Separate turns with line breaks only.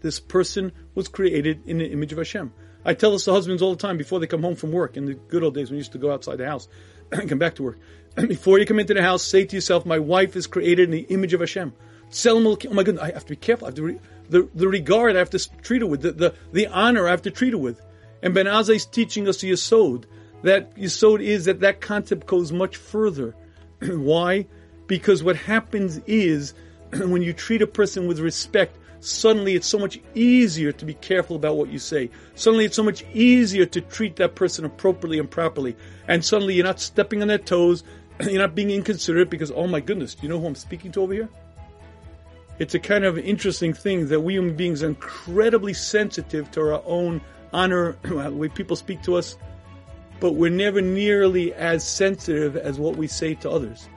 this person was created in the image of Hashem. I tell this to husbands all the time before they come home from work in the good old days when we used to go outside the house and come back to work. before you come into the house, say to yourself, my wife is created in the image of Hashem. Oh my goodness, I have to be careful. I have to re- the, the regard I have to treat her with, the, the, the honor I have to treat her with. And Ben Azai is teaching us the Yisod. That Yisod is that that concept goes much further. Why? Because what happens is when you treat a person with respect, suddenly it's so much easier to be careful about what you say. Suddenly it's so much easier to treat that person appropriately and properly. And suddenly you're not stepping on their toes, you're not being inconsiderate because, oh my goodness, do you know who I'm speaking to over here? It's a kind of interesting thing that we human beings are incredibly sensitive to our own honor, the way people speak to us, but we're never nearly as sensitive as what we say to others.